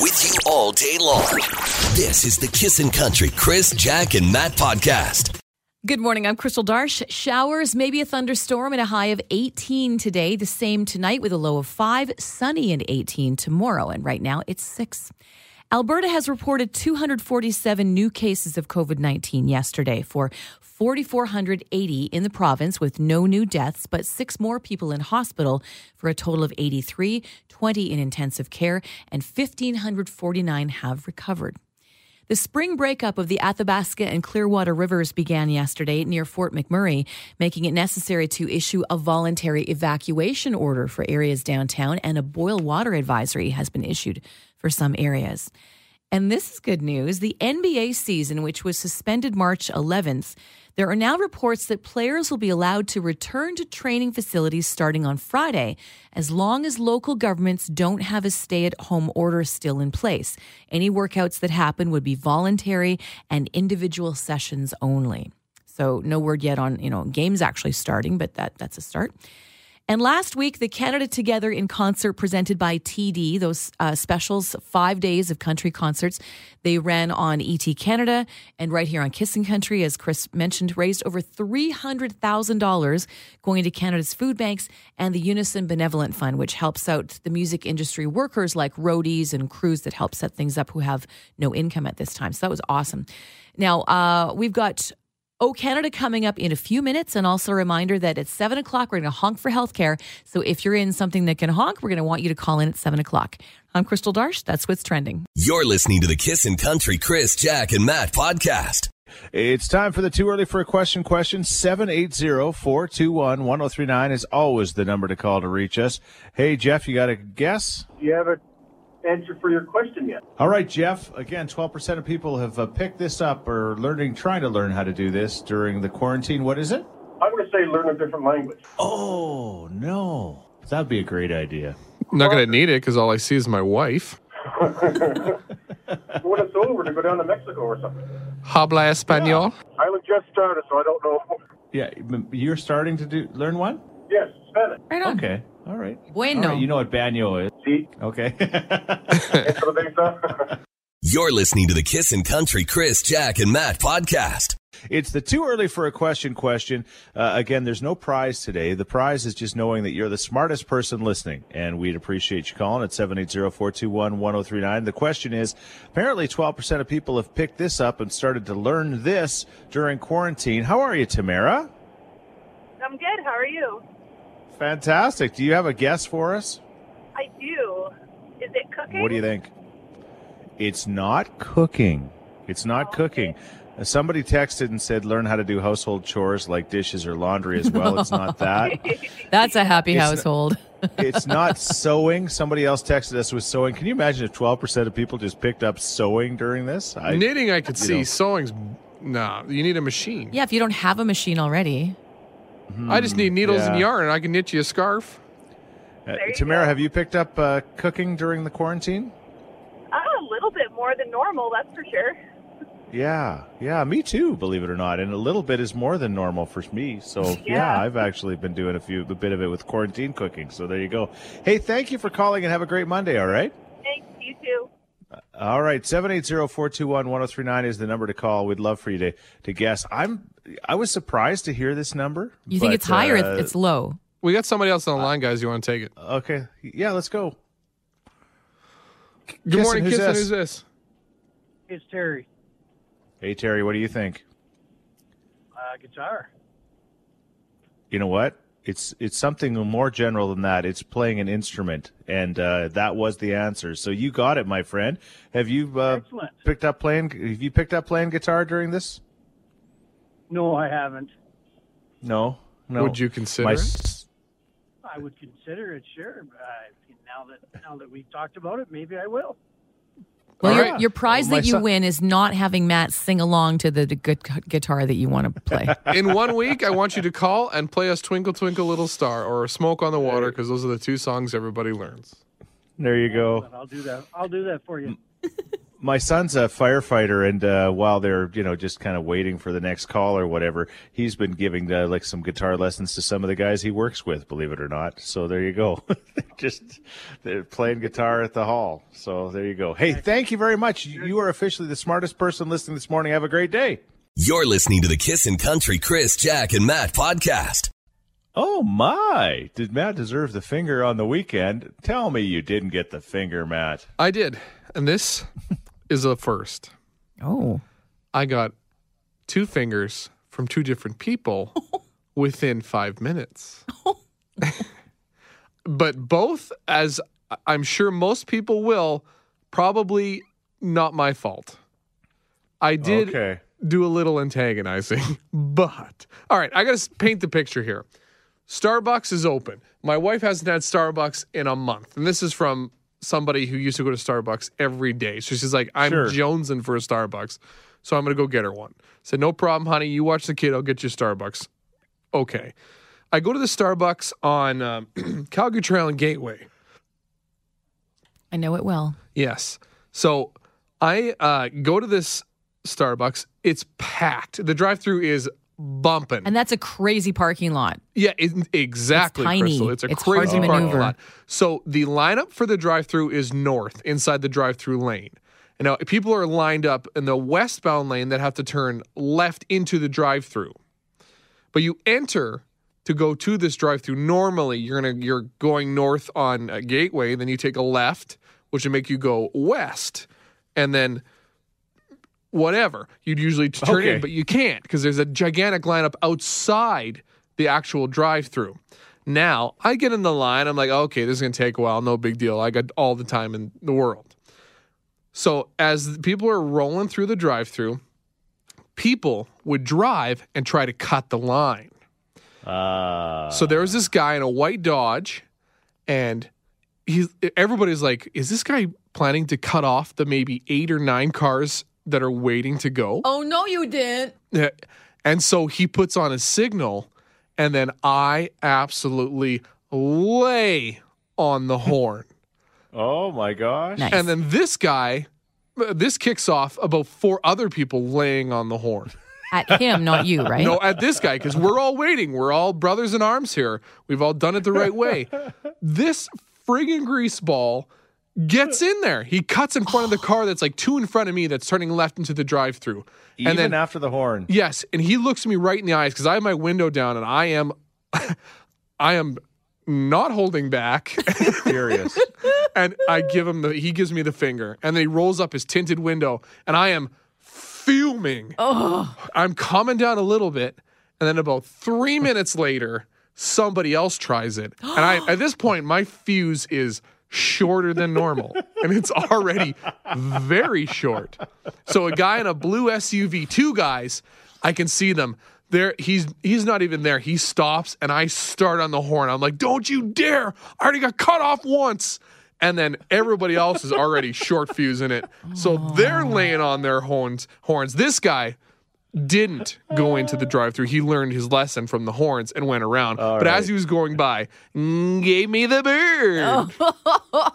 with you all day long. This is the Kissin' Country Chris, Jack, and Matt podcast. Good morning. I'm Crystal Darsh. Showers, maybe a thunderstorm, and a high of 18 today. The same tonight with a low of 5. Sunny and 18 tomorrow. And right now it's 6. Alberta has reported 247 new cases of COVID 19 yesterday for 4,480 in the province with no new deaths, but six more people in hospital for a total of 83, 20 in intensive care, and 1,549 have recovered. The spring breakup of the Athabasca and Clearwater rivers began yesterday near Fort McMurray, making it necessary to issue a voluntary evacuation order for areas downtown, and a boil water advisory has been issued for some areas. And this is good news. The NBA season, which was suspended March 11th, there are now reports that players will be allowed to return to training facilities starting on Friday, as long as local governments don't have a stay at home order still in place. Any workouts that happen would be voluntary and individual sessions only. So no word yet on, you know, games actually starting, but that that's a start. And last week, the Canada Together in concert presented by TD, those uh, specials, five days of country concerts, they ran on ET Canada and right here on Kissin' Country, as Chris mentioned, raised over $300,000 going to Canada's food banks and the Unison Benevolent Fund, which helps out the music industry workers like roadies and crews that help set things up who have no income at this time. So that was awesome. Now, uh, we've got Oh Canada coming up in a few minutes. And also a reminder that at 7 o'clock, we're going to honk for healthcare. So if you're in something that can honk, we're going to want you to call in at 7 o'clock. I'm Crystal Darsh. That's what's trending. You're listening to the Kissin' Country Chris, Jack, and Matt podcast. It's time for the too early for a question question. 780-421-1039 is always the number to call to reach us. Hey, Jeff, you got a guess? You have an answer for your question yet? All right, Jeff. Again, 12% of people have uh, picked this up or learning, trying to learn how to do this during the quarantine. What is it? I'm going to say learn a different language. Oh, no. That'd be a great idea. Not going to need it because all I see is my wife. when it's over, to go down to Mexico or something. Habla español. I was just started, so I don't know. Yeah, you're starting to do learn one? Yes, Spanish. Right on. Okay. All right. Bueno. All right, You know what baño is. See, Okay. eso lo tengo. You're listening to the Kissin' Country Chris, Jack, and Matt podcast. It's the too early for a question question. Uh, again, there's no prize today. The prize is just knowing that you're the smartest person listening, and we'd appreciate you calling at 780-421-1039. The question is, apparently 12% of people have picked this up and started to learn this during quarantine. How are you, Tamara? I'm good. How are you? Fantastic. Do you have a guess for us? I do. Is it cooking? What do you think? It's not cooking. It's not cooking. Uh, Somebody texted and said, learn how to do household chores like dishes or laundry as well. It's not that. That's a happy It's- household. it's not sewing. Somebody else texted us with sewing. Can you imagine if 12% of people just picked up sewing during this? I, Knitting, I could see. know. Sewing's, nah, you need a machine. yeah, if you don't have a machine already. I just need needles and yarn and I can knit you a scarf. uh, Tamara, go. have you picked up uh, cooking during the quarantine? Oh, a little bit more than normal, that's for sure. Yeah, yeah, me too. Believe it or not, and a little bit is more than normal for me. So yeah, Yeah. I've actually been doing a few, a bit of it with quarantine cooking. So there you go. Hey, thank you for calling and have a great Monday. All right. Thanks, you too. All right, 780-421-1039 is the number to call. We'd love for you to, to guess. I'm I was surprised to hear this number. You think but, it's high or uh, it's low? We got somebody else on the line, guys. You want to take it? Okay. Yeah, let's go. Good Kissin', morning, who's Kissin. this? Who's this? It's Terry. Hey Terry, what do you think? Uh, guitar. You know what? It's it's something more general than that. It's playing an instrument, and uh, that was the answer. So you got it, my friend. Have you uh, picked up playing? Have you picked up playing guitar during this? No, I haven't. No, no. Would you consider My it? s- I would consider it, sure. Uh, now that now that we've talked about it, maybe I will. Well, All your, right. your prize Well, that you son- win is not having Matt sing along to the, the good gu- guitar that you want to play. In one week, I want you to call and play us Twinkle Twinkle Little Star or Smoke on the Water because those are the two songs everybody learns. There you go. I'll do that. I'll do that for you. My son's a firefighter, and uh, while they're you know just kind of waiting for the next call or whatever, he's been giving uh, like some guitar lessons to some of the guys he works with. Believe it or not. So there you go. just they're playing guitar at the hall. So there you go. Hey, thank you very much. You you are officially the smartest person listening this morning. Have a great day. You're listening to the Kissin' Country Chris, Jack, and Matt podcast. Oh my! Did Matt deserve the finger on the weekend? Tell me you didn't get the finger, Matt. I did. And this is a first. Oh. I got two fingers from two different people within five minutes. but both, as I'm sure most people will, probably not my fault. I did Okay. do a little antagonizing, but all right, I got to paint the picture here. Starbucks is open. My wife hasn't had Starbucks in a month, and this is from somebody who used to go to Starbucks every day. So she's like, "I'm Sure. jonesing for a Starbucks, so I'm gonna go get her one." I Said, "No problem, honey. You watch the kid. I'll get you Starbucks." Okay. I go to the Starbucks on um, Calgary Trail and Gateway. I know it well. Yes. So I uh, go to this Starbucks. It's packed. The drive-through is bumping. And that's a crazy parking lot. yeah, it, exactly. tiny. Crystal. It's a It's crazy parking maneuver. lot. So the lineup for the drive-through is north inside the drive-through lane. And now people are lined up in the westbound lane that have to turn left into the drive-through. But you enter to go to this drive-through. Normally, you're gonna you're going north on a gateway, then you take a left, which would make you go west, and then whatever you'd usually turn Okay. in, but you can't because there's a gigantic lineup outside the actual drive-through. Now I get in the line. I'm like, okay, this is gonna take a while. No big deal. I got all the time in the world. So as people are rolling through the drive-through, people would drive and try to cut the line. Uh, So there was this guy in a white Dodge, and he's everybody's like, "Is this guy planning to cut off the maybe eight or nine cars that are waiting to go?" Oh, no, you didn't. And so he puts on a signal, and then I absolutely lay on the horn. oh my gosh. Nice. And then this guy, this kicks off about four other people laying on the horn. At him, not you, right? No, at this guy, because we're all waiting. We're all brothers in arms here. We've all done it the right way. This friggin' grease ball gets in there. He cuts in front of the car that's like two in front of me that's turning left into the drive through. Even And then, after the horn. yes, and he looks me right in the eyes because I have my window down and I am, I am not holding back. Furious. and I give him the, he gives me the finger and then he rolls up his tinted window and I am fuming. Oh. I'm calming down a little bit. And then about three minutes later, somebody else tries it. And I, at this point, my fuse is shorter than normal and it's already very short. So a guy in a blue SUV, two guys, I can see them. There he's he's not even there. He stops and I start on the horn. I'm like, "Don't you dare. I already got cut off once." And then everybody else is already short fusing it. So they're laying on their horns horns. This guy didn't go into the drive-through. He learned his lesson from the horns and went around. but right. as he was going by, mm, gave me the bird.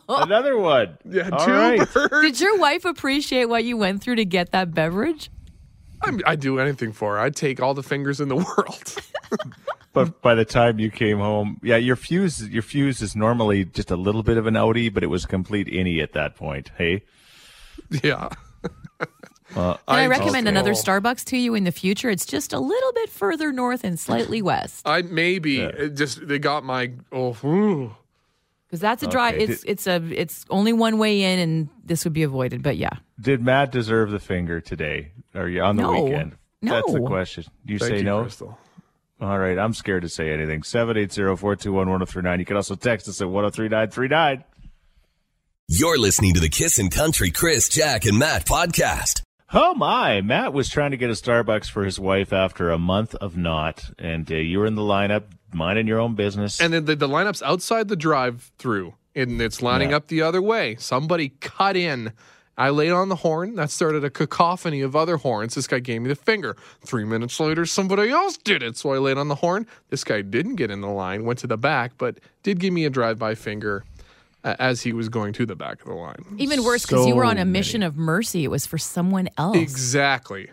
Another one. Yeah, All two right. birds. Did your wife appreciate what you went through to get that beverage? I'm, I'd do anything for her. I'd take all the fingers in the world. But by the time you came home, yeah, your fuse your fuse is normally just a little bit of an outie, but it was complete innie at that point. Hey, yeah. Uh, Can I, I recommend just- another. Starbucks to you in the future? It's just a little bit further north and slightly west. I maybe it just they got my oh. Because that's a drive. Okay, It's it's a it's only one way in, and this would be avoided. But yeah, did Matt deserve the finger today, or you on the No. weekend? That's the question. You Thank say you, no. Crystal. All right, I'm scared to say anything. 780-421-1039. You can also text us at 103939. You're listening to the Kissin' Country Chris, Jack, and Matt podcast. Oh my! Matt was trying to get a Starbucks for his wife after a month of not, and uh, you were in the lineup, minding your own business. And then the, the lineup's outside the drive-through, and it's lining Yeah. up the other way. Somebody cut in. I laid on the horn. That started a cacophony of other horns. This guy gave me the finger. Three minutes later, somebody else did it. So I laid on the horn. This guy didn't get in the line, went to the back, but did give me a drive-by finger. As he was going to the back of the line. Even worse because you were on a So mission of mercy. It was for someone else. Exactly.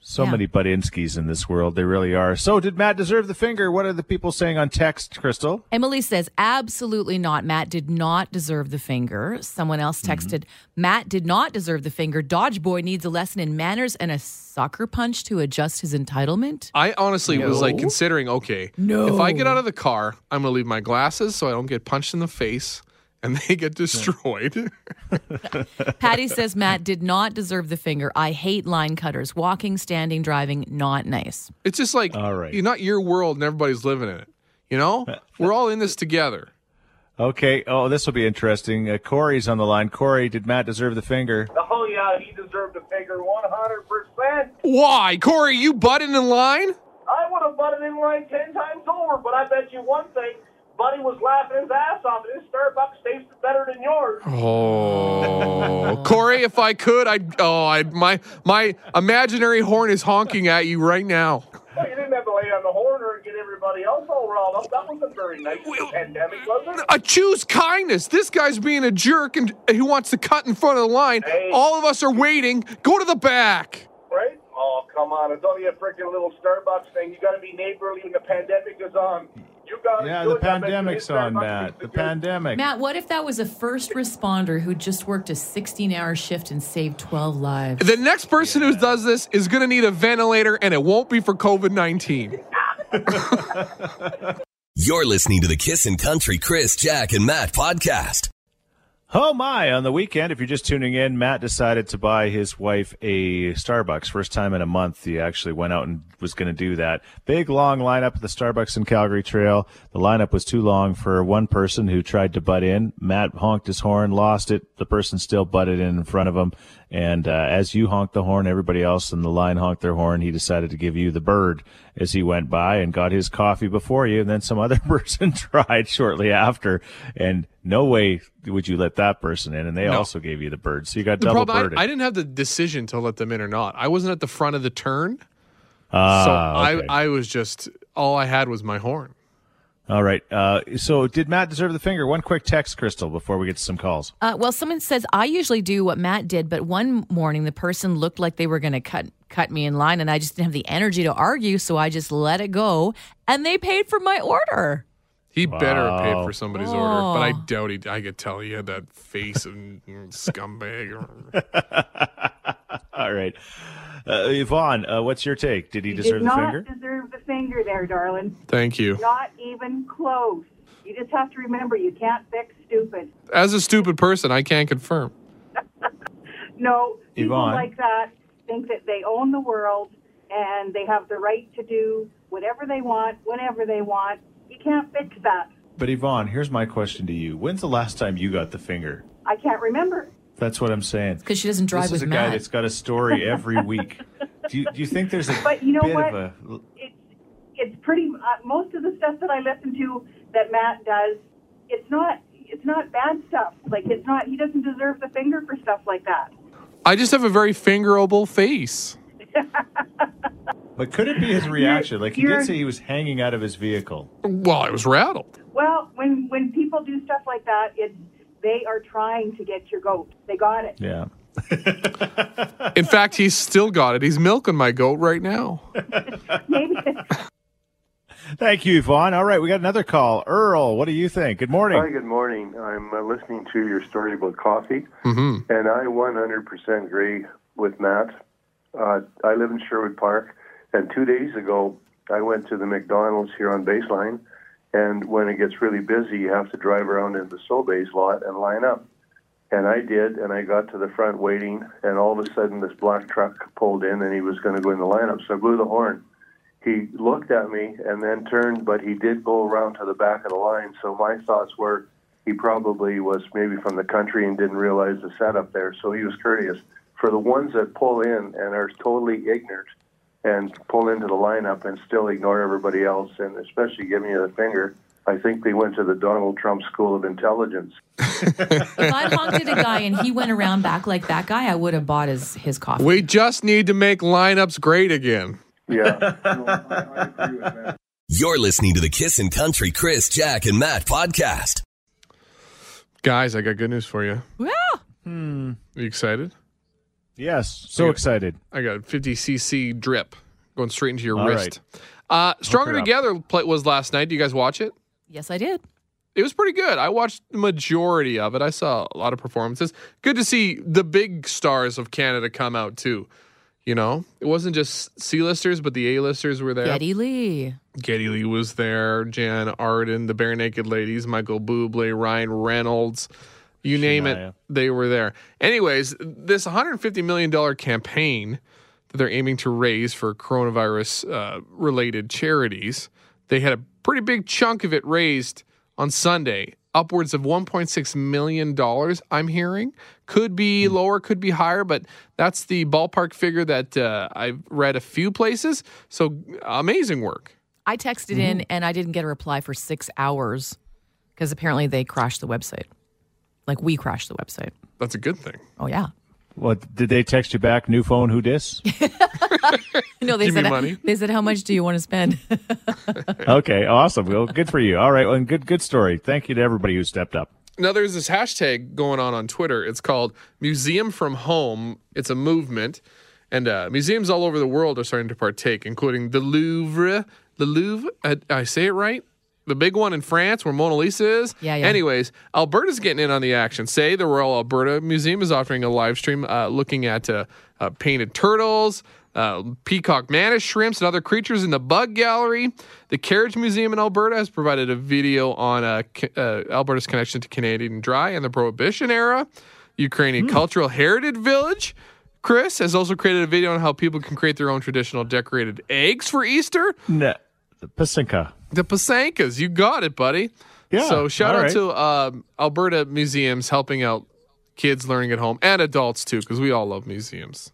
So Yeah. many Budinskis in this world. They really are. So, did Matt deserve the finger? What are the people saying on text, Crystal? Emily says, absolutely not. Matt did not deserve the finger. Someone else mm-hmm. texted, Matt did not deserve the finger. Dodge Boy needs a lesson in manners and a sucker punch to adjust his entitlement. I honestly was like considering, okay, No. if I get out of the car, I'm going to leave my glasses so I don't get punched in the face and they get destroyed. Patty says, Matt did not deserve the finger. I hate line cutters. Walking, standing, driving, not nice. it's just like, All right. you're not your world and everybody's living in it. You know? We're all in this together. Okay. Oh, this will be interesting. Uh, Corey's on the line. Corey, did Matt deserve the finger? Oh, yeah, he deserved a finger 100%. Why? Corey, you butted in line? I would have butted in line 10 times over, but I bet you one thing. Buddy was laughing his ass off, and his Starbucks tasted better than yours. Oh, Corey, if I could, I'd. Oh, I'd. My my imaginary horn is honking at you right now. Well, you didn't have to lay on the horn or get everybody else all riled up. That wasn't very nice. the pandemic, was it? I choose kindness. This guy's being a jerk and he wants to cut in front of the line. Hey. All of us are waiting. Go to the back. Right? Oh, come on. It's only a freaking little Starbucks thing. You got to be neighborly when the pandemic is on. You got Yeah, the pandemic's on, Matt. The pandemic. Matt, what if that was a first responder who just worked a 16 hour shift and saved 12 lives? The next person who does this is going to need a ventilator, and it won't be for COVID 19. You're listening to the Kissin' Country Chris, Jack, and Matt podcast. Oh my! On the weekend, if you're just tuning in, Matt decided to buy his wife a Starbucks. First time in a month, he actually went out and was going to do that. Big long lineup at the Starbucks in Calgary Trail. The lineup was too long for one person who tried to butt in. Matt honked his horn, lost it. The person still butted in in front of him. And uh, as you honked the horn, everybody else in the line honked their horn. He decided to give you the bird as he went by and got his coffee before you. And then some other person tried shortly after. And no way would you let that person in. And they No. also gave you the bird. So you got The double problem, birded. I, I didn't have the decision to let them in or not. I wasn't at the front of the turn. Ah, so okay. I, I was just, all I had was my horn. All right. Uh, so did Matt deserve the finger? One quick text, Crystal, before we get to some calls. Uh, well, someone says I usually do what Matt did, but one morning the person looked like they were going to cut cut me in line, and I just didn't have the energy to argue, so I just let it go, and they paid for my order. He better have paid for somebody's order, but I Oh. doubt he. I could tell he had that face of scumbag. All right. Uh, Yvonne, uh, what's your take? Did he You deserve did the not finger? deserve the finger there, darling. Thank you. Not even close. You just have to remember you can't fix stupid. As a stupid person, I can't confirm. No, people Yvonne? like that think that they own the world and they have the right to do whatever they want, whenever they want. You can't fix that. But Yvonne, here's my question to you. When's the last time you got the finger? I can't remember. That's what I'm saying. Because she doesn't drive this is with a guy that's got a story every week. do, you, do you think there's a But you know bit what? of a It's it's pretty. Uh, most of the stuff that I listen to that Matt does, it's not it's not bad stuff. Like it's not. He doesn't deserve the finger for stuff like that. I just have a very fingerable face. But could it be his reaction? Like he you're- did say he was hanging out of his vehicle. Well, I was rattled. Well, when when people do stuff like that, it's they are trying to get your goat. They got it. Yeah. In fact, he's still got it. He's milking my goat right now. Maybe Thank you, Yvonne. All right, we got another call. Earl, what do you think? Good morning. Hi, good morning. I'm uh, listening to your story about coffee, hmm and I 100% agree with Matt. Uh, I live in Sherwood Park, and two days ago, I went to the McDonald's here on Baseline, and when it gets really busy, you have to drive around in the Sobeys lot and line up. And I did, and I got to the front waiting, and all of a sudden, this black truck pulled in, and he was going to go in the lineup, so I blew the horn. He looked at me and then turned, but he did go around to the back of the line. So my thoughts were he probably was maybe from the country and didn't realize the setup there. So he was courteous. For the ones that pull in and are totally ignorant and pull into the lineup and still ignore everybody else, and especially giving you the finger, I think they went to the Donald Trump School of Intelligence. if I honked at a guy and he went around back like that guy, I would have bought his, his coffee. We just need to make lineups great again. Yeah. No, I, I agree with that. You're listening to the Kissin' Country Chris, Jack, and Matt podcast. Guys, I got good news for you. Yeah. Hmm. Are you excited? Yes, so Okay. excited. I got a 50cc drip going straight into your All wrist. Uh, Stronger. Together play, was last night. Do you guys watch it? Yes, I did. It was pretty good. I watched the majority of it. I saw a lot of performances. Good to see the big stars of Canada come out too. You know, it wasn't just C-listers, but the A-listers were there. Geddy Lee. Geddy Lee was there, Jann Arden, the Barenaked Ladies, Michael Bublé, Ryan Reynolds, you name Shania. it, they were there. Anyways, this 150 million dollar campaign that they're aiming to raise for coronavirus uh, related charities, they had a pretty big chunk of it raised on Sunday, upwards of 1.6 million dollars. I'm hearing could be Hmm. lower, could be higher, but that's the ballpark figure that uh, I've read a few places. So amazing work. I texted Mm-hmm. in and I didn't get a reply for six hours because apparently they crashed the website. Like we crashed the website. That's a good thing. Oh yeah. What did they text you back? New phone, who dis? No, they Give said money. they said how much do you want to spend? okay, awesome. Well, good for you. All right, well, and good good story. Thank you to everybody who stepped up. Now there's this hashtag going on on Twitter. It's called Museum from Home. It's a movement, and uh, museums all over the world are starting to partake, including the Louvre. The Louvre. I, I say it right. The big one in France, where Mona Lisa is. Yeah, yeah. Anyways, Alberta's getting in on the action. Say the Royal Alberta Museum is offering a live stream uh, looking at uh, uh, painted turtles, uh, peacock mantis shrimps, and other creatures in the bug gallery. The Carriage Museum in Alberta has provided a video on uh, uh, Alberta's connection to Canadian Dry and the Prohibition era. Ukrainian Cultural Heritage Village. Chris has also created a video on how people can create their own traditional decorated eggs for Easter. The Pysanka. The Pysankas, you got it, buddy. Yeah, So shout out right. to um, Alberta museums helping out kids learning at home and adults too, because we all love museums.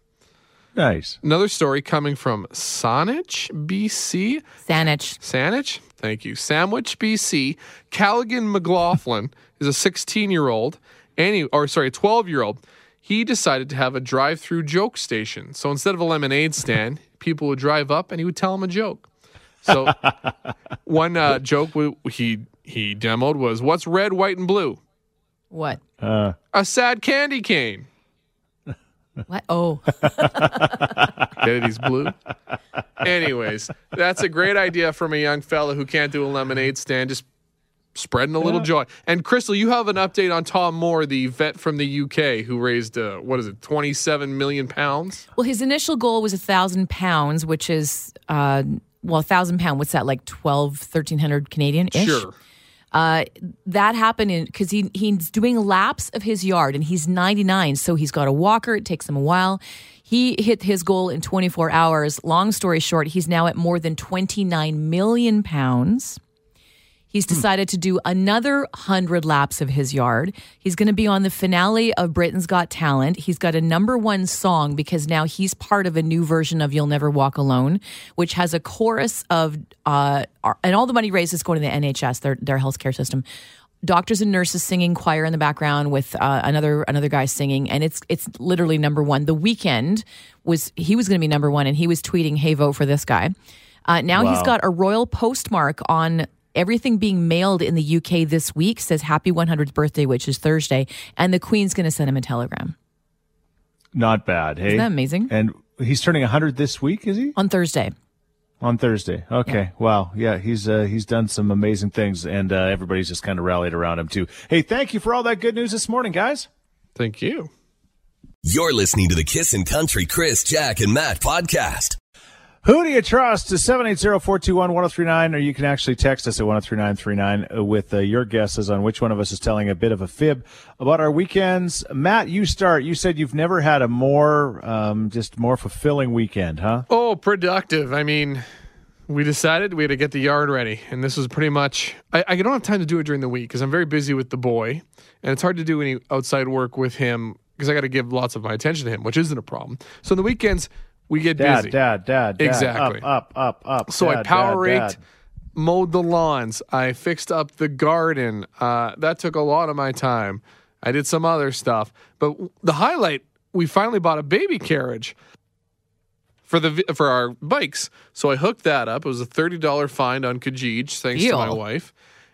Nice. Another story coming from Saanich, BC. Saanich. Saanich, thank you. Sandwich, BC. Callaghan McLaughlin is a 16 year old, and he, or sorry, a 12 year old. He decided to have a drive through joke station. So instead of a lemonade stand, people would drive up and he would tell them a joke. So one uh, joke w- he he demoed was, "What's red, white, and blue?" What? Uh, A sad candy cane. What? Oh, Get it? He's blue. Anyways, that's a great idea from a young fella who can't do a lemonade stand, just spreading a little joy. And Crystal, you have an update on Tom Moore, the vet from the UK who raised uh, what is it, twenty seven million pounds? well, his initial goal was a thousand pounds, which is uh, well, a thousand pound. What's that? Like twelve, thirteen hundred Canadian ish. Sure. Uh, that happened because he he's doing laps of his yard and he's 99, so he's got a walker. It takes him a while. He hit his goal in 24 hours. Long story short, he's now at more than 29 million pounds. He's decided to do another 100 laps of his yard. He's going to be on the finale of Britain's Got Talent. He's got a number one song because now he's part of a new version of You'll Never Walk Alone, which has a chorus of, uh, and all the money raised is going to the NHS, their, their healthcare system. Doctors and nurses singing choir in the background with uh, another another guy singing, and it's it's literally number one. The weekend was he was going to be number one, and he was tweeting, "Hey, vote for this guy." Uh, now he's got a royal postmark on everything being mailed in the UK this week. Says happy 100th birthday, which is Thursday, and the Queen's going to send him a telegram not bad. Hey, Isn't that amazing? And he's turning 100 this week, is he? on Thursday. On Thursday. Okay. Wow. Yeah, he's uh, he's done some amazing things, and uh, everybody's just kind of rallied around him too. Hey, thank you for all that good news this morning, guys. Thank you. You're listening to the Kissin' Country Chris, Jack, and Matt podcast. Who do you trust? 780-421-1039, or you can actually text us at 103939 with uh, your guesses on which one of us is telling a bit of a fib about our weekends. Matt, you start. You said you've never had a more, um, just more fulfilling weekend, huh? Oh, productive. I mean, we decided we had to get the yard ready, and this was pretty much. I, I don't have time to do it during the week because I'm very busy with the boy, and it's hard to do any outside work with him because I got to give lots of my attention to him, which isn't a problem. So on the weekends we get Dad, busy. dad, dad, dad. Exactly. Up, up, up, up. So I power dad, raked, dad. mowed the lawns. I fixed up the garden. Uh, that took a lot of my time. I did some other stuff, but the highlight we finally bought a baby carriage for the for our bikes. So I hooked that up. It was a thirty dollar find on Kijiji, thanks to my wife,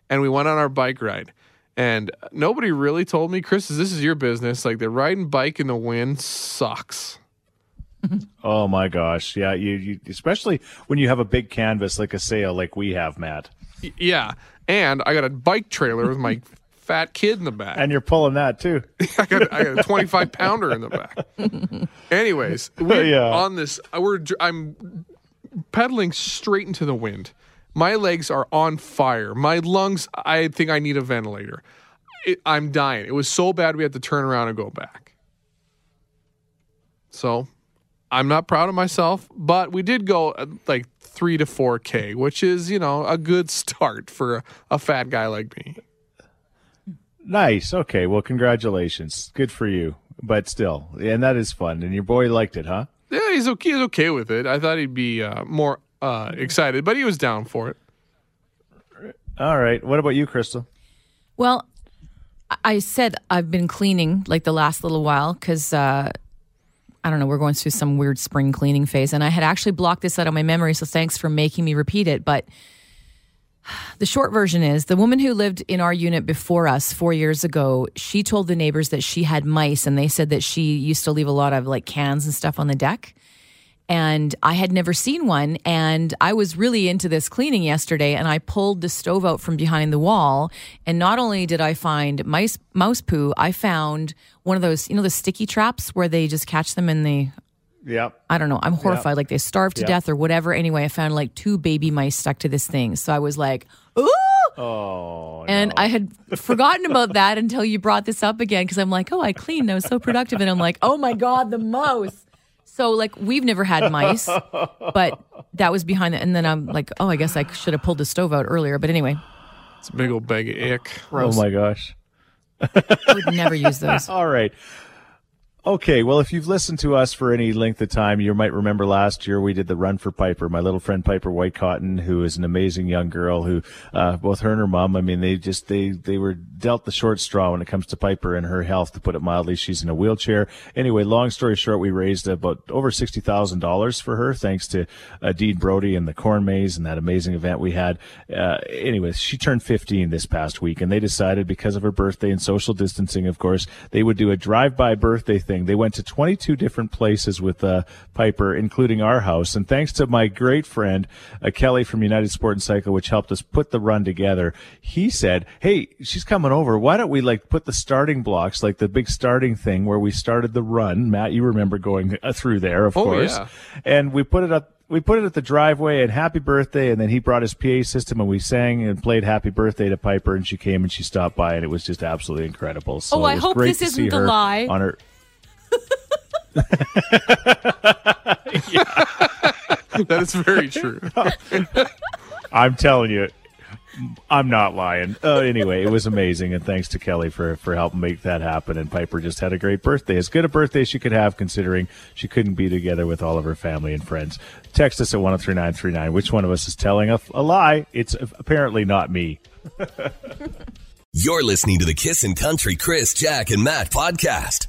and we went on our bike ride. And nobody really told me, Chris, this is your business. Like the riding bike in the wind sucks. Oh my gosh, yeah. You, you especially when you have a big canvas like a sail, like we have, Matt, Yeah. And I got a bike trailer with my fat kid in the back. and you're pulling that too. I got, I got a 25 pounder in the back. Anyways, we're Yeah. on this. Uh, we're I'm pedaling straight into the wind. My legs are on fire. My lungs. I think I need a ventilator. It, I'm dying. It was so bad we had to turn around and go back. So, I'm not proud of myself, but we did go uh, like three to four k, which is you know a good start for a, a fat guy like me. Nice. Okay. Well, congratulations. Good for you. But still, and that is fun. And your boy liked it, huh? Yeah, he's okay. He's okay with it. I thought he'd be uh, more uh, excited, but he was down for it. All right. What about you, Crystal? Well, I- I said I've been cleaning like the last little while because uh, I don't know, we're going through some weird spring cleaning phase. And I had actually blocked this out of my memory. So thanks for making me repeat it. But the short version is the woman who lived in our unit before us four years ago, she told the neighbors that she had mice. And they said that she used to leave a lot of like cans and stuff on the deck and I had never seen one. And I was really into this cleaning yesterday, and I pulled the stove out from behind the wall. And not only did I find mice mouse poo, I found one of those, you know, the sticky traps where they just catch them and they. Yep. I don't know. I'm horrified. Like they starved to Yeah. death or whatever. Anyway, I found like two baby mice stuck to this thing. So I was like, ooh. Oh. And I had forgotten about that until you brought this up again because I'm like, oh, I cleaned. I was so productive. And I'm like, oh my God, the mouse. So, like, we've never had mice, but that was behind it. And then I'm like, oh, I guess I should have pulled the stove out earlier. But anyway, It's a big old bag of ick. Oh my gosh. I would never use those. All right. Okay, well, if you've listened to us for any length of time, you might remember last year we did the Run for Piper. My little friend Piper White Cotton, who is an amazing young girl, who uh, both her and her mom, I mean, they just they they were dealt the short straw when it comes to Piper and her health, to put it mildly. She's in a wheelchair. Anyway, long story short, we raised about over sixty thousand dollars for her, thanks to uh, Dean Brody and the Corn Maze and that amazing event we had. Uh, anyways, she turned fifteen this past week, and they decided because of her birthday and social distancing, of course, they would do a drive-by birthday thing. They went to 22 different places with uh, Piper, including our house. And thanks to my great friend uh, Kelly from United Sport and Cycle, which helped us put the run together, he said, "Hey, she's coming over. Why don't we like put the starting blocks, like the big starting thing where we started the run? Matt, you remember going uh, through there, of Oh, course. yeah. And we put it up." We put it at the driveway and happy birthday. And then he brought his PA system and we sang and played happy birthday to Piper. And she came and she stopped by and it was just absolutely incredible. So Oh, I hope this isn't see the lie. On her, That is very true. I'm telling you, I'm not lying. Uh, anyway, it was amazing, and thanks to Kelly for for helping make that happen. And Piper just had a great birthday, as good a birthday as she could have, considering she couldn't be together with all of her family and friends. Text us at one zero three nine three nine. Which one of us is telling a, a lie? It's apparently not me. You're listening to the Kissin' Country Chris, Jack, and Matt podcast.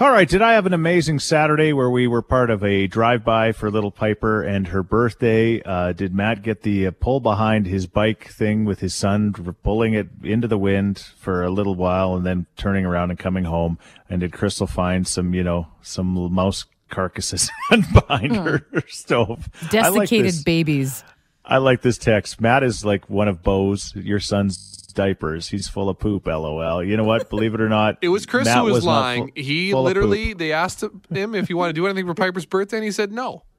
All right, did I have an amazing Saturday where we were part of a drive-by for little Piper and her birthday? Uh, did Matt get the uh, pull behind his bike thing with his son, pulling it into the wind for a little while and then turning around and coming home? And did Crystal find some, you know, some mouse carcasses behind her, her stove? I like Desiccated babies. I like this text. Matt is like one of Bo's, your son's diapers. He's full of poop. LOL. You know what? Believe it or not, It was Chris Matt who was, not lying. fu- he full literally, they asked him if he wanted to do anything for Piper's birthday, and he said no.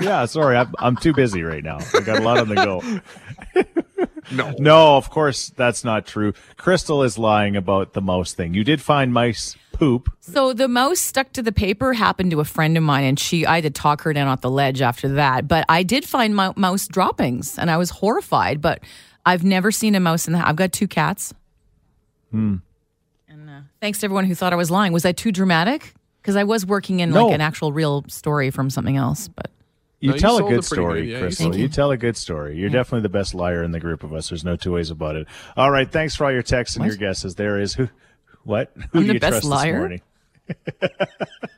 Yeah, sorry, I'm, I'm too busy right now. I got a lot on the go. No. No, of course that's not true. Crystal is lying about the mouse thing. You did find mice poop. So the mouse stuck to the paper happened to a friend of mine, and she I had to talk her down off the ledge after that. But I did find mou- mouse droppings, and I was horrified. But I've never seen a mouse in the. house. I've got two cats. Hmm. And uh, thanks to everyone who thought I was lying. Was I too dramatic? Because I was working in No. like an actual real story from something else. But You No, you tell a sold good it pretty story, good. Yeah, you Crystal. sold You, it. tell a good story. You're definitely the best liar in the group of us. There's no two ways about it. All right, thanks for all your texts and What? your guesses. There is who, what? Who I'm do the you best trust liar? this morning?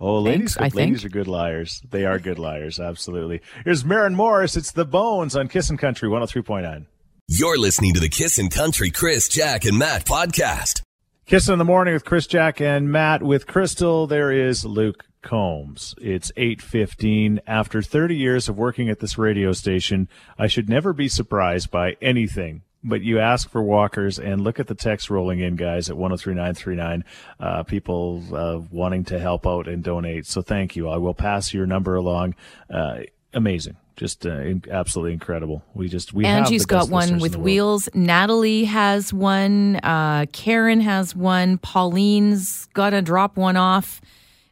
oh, ladies, Thanks, I ladies think. are good liars. They are good liars. Absolutely. Here's Maren Morris. It's the Bones on Kissin' Country 103.9. You're listening to the Kissin' Country Chris, Jack, and Matt podcast. Kissin' in the morning with Chris, Jack, and Matt. With Crystal, there is Luke Combs. It's 8:15 after 30 years of working at this radio station. I should never be surprised by anything. But you ask for walkers and look at the text rolling in, guys, at 103939. Uh, people uh, wanting to help out and donate. So thank you. I will pass your number along. Uh, amazing. Just uh, in, absolutely incredible. We just we have Angie's got one with wheels. Natalie has one. Uh, Karen has one. Pauline's got to drop one off.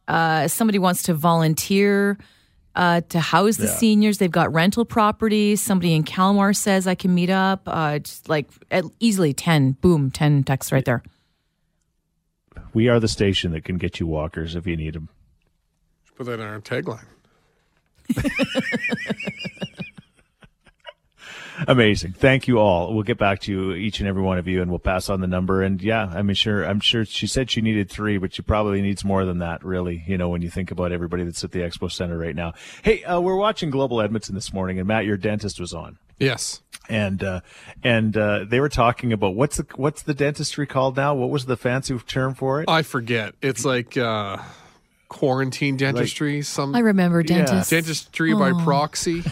Uh, somebody wants to volunteer uh, to house the Yeah. seniors. They've got rental properties. Somebody in Calmar says I can meet up. Uh, just like at easily 10. Boom, 10 texts right there. We are the station that can get you walkers if you need them. Put that in our tagline. Amazing. Thank you all. We'll get back to you, each and every one of you, and we'll pass on the number. And yeah, I mean, sure, I'm sure she said she needed three, but she probably needs more than that, really, you know, when you think about everybody that's at the Expo Center right now. Hey, uh, we're watching Global Edmonton this morning, and Matt, your dentist was on. Yes. And uh, and uh, they were talking about what's the what's the dentistry called now? What was the fancy term for it? I forget. It's like uh, quarantine dentistry. some I remember Yeah. dentists. dentistry by proxy.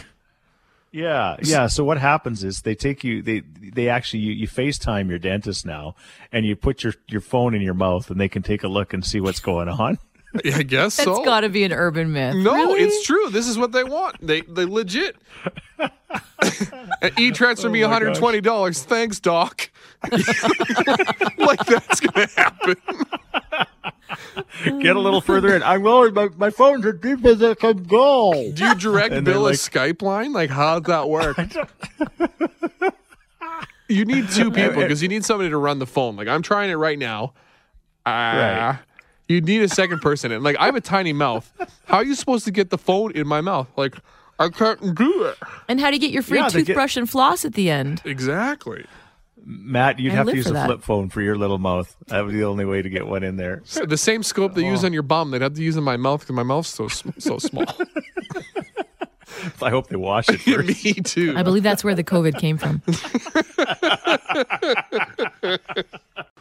Yeah, yeah. So what happens is they take you, they they actually you, you FaceTime your dentist now, and you put your your phone in your mouth, and they can take a look and see what's going on. I guess That's so. got to be an urban myth. No, Really? it's true. This is what they want. They they legit. e transfer me Oh my $120. Thanks, doc. like that's gonna happen. Get a little further in. I'm going. My, my phone's as deep as it can go. Do you direct And they're bill a like- Skype line? Like how'd that work? you need two people because you need somebody to run the phone. Like I'm trying it right now. Uh, Right. You need a second person. And like I have a tiny mouth. How are you supposed to get the phone in my mouth? Like I can't do it. And how do you get your free Yeah, they get- toothbrush and floss at the end? Exactly. Matt, you'd have to use a that. flip phone for your little mouth. That would be the only way to get one in there. So the same scope they use oh. on your bum, they'd have to use in my mouth because my mouth's so so small. I hope they wash it first. Me too. I believe that's where the COVID came from.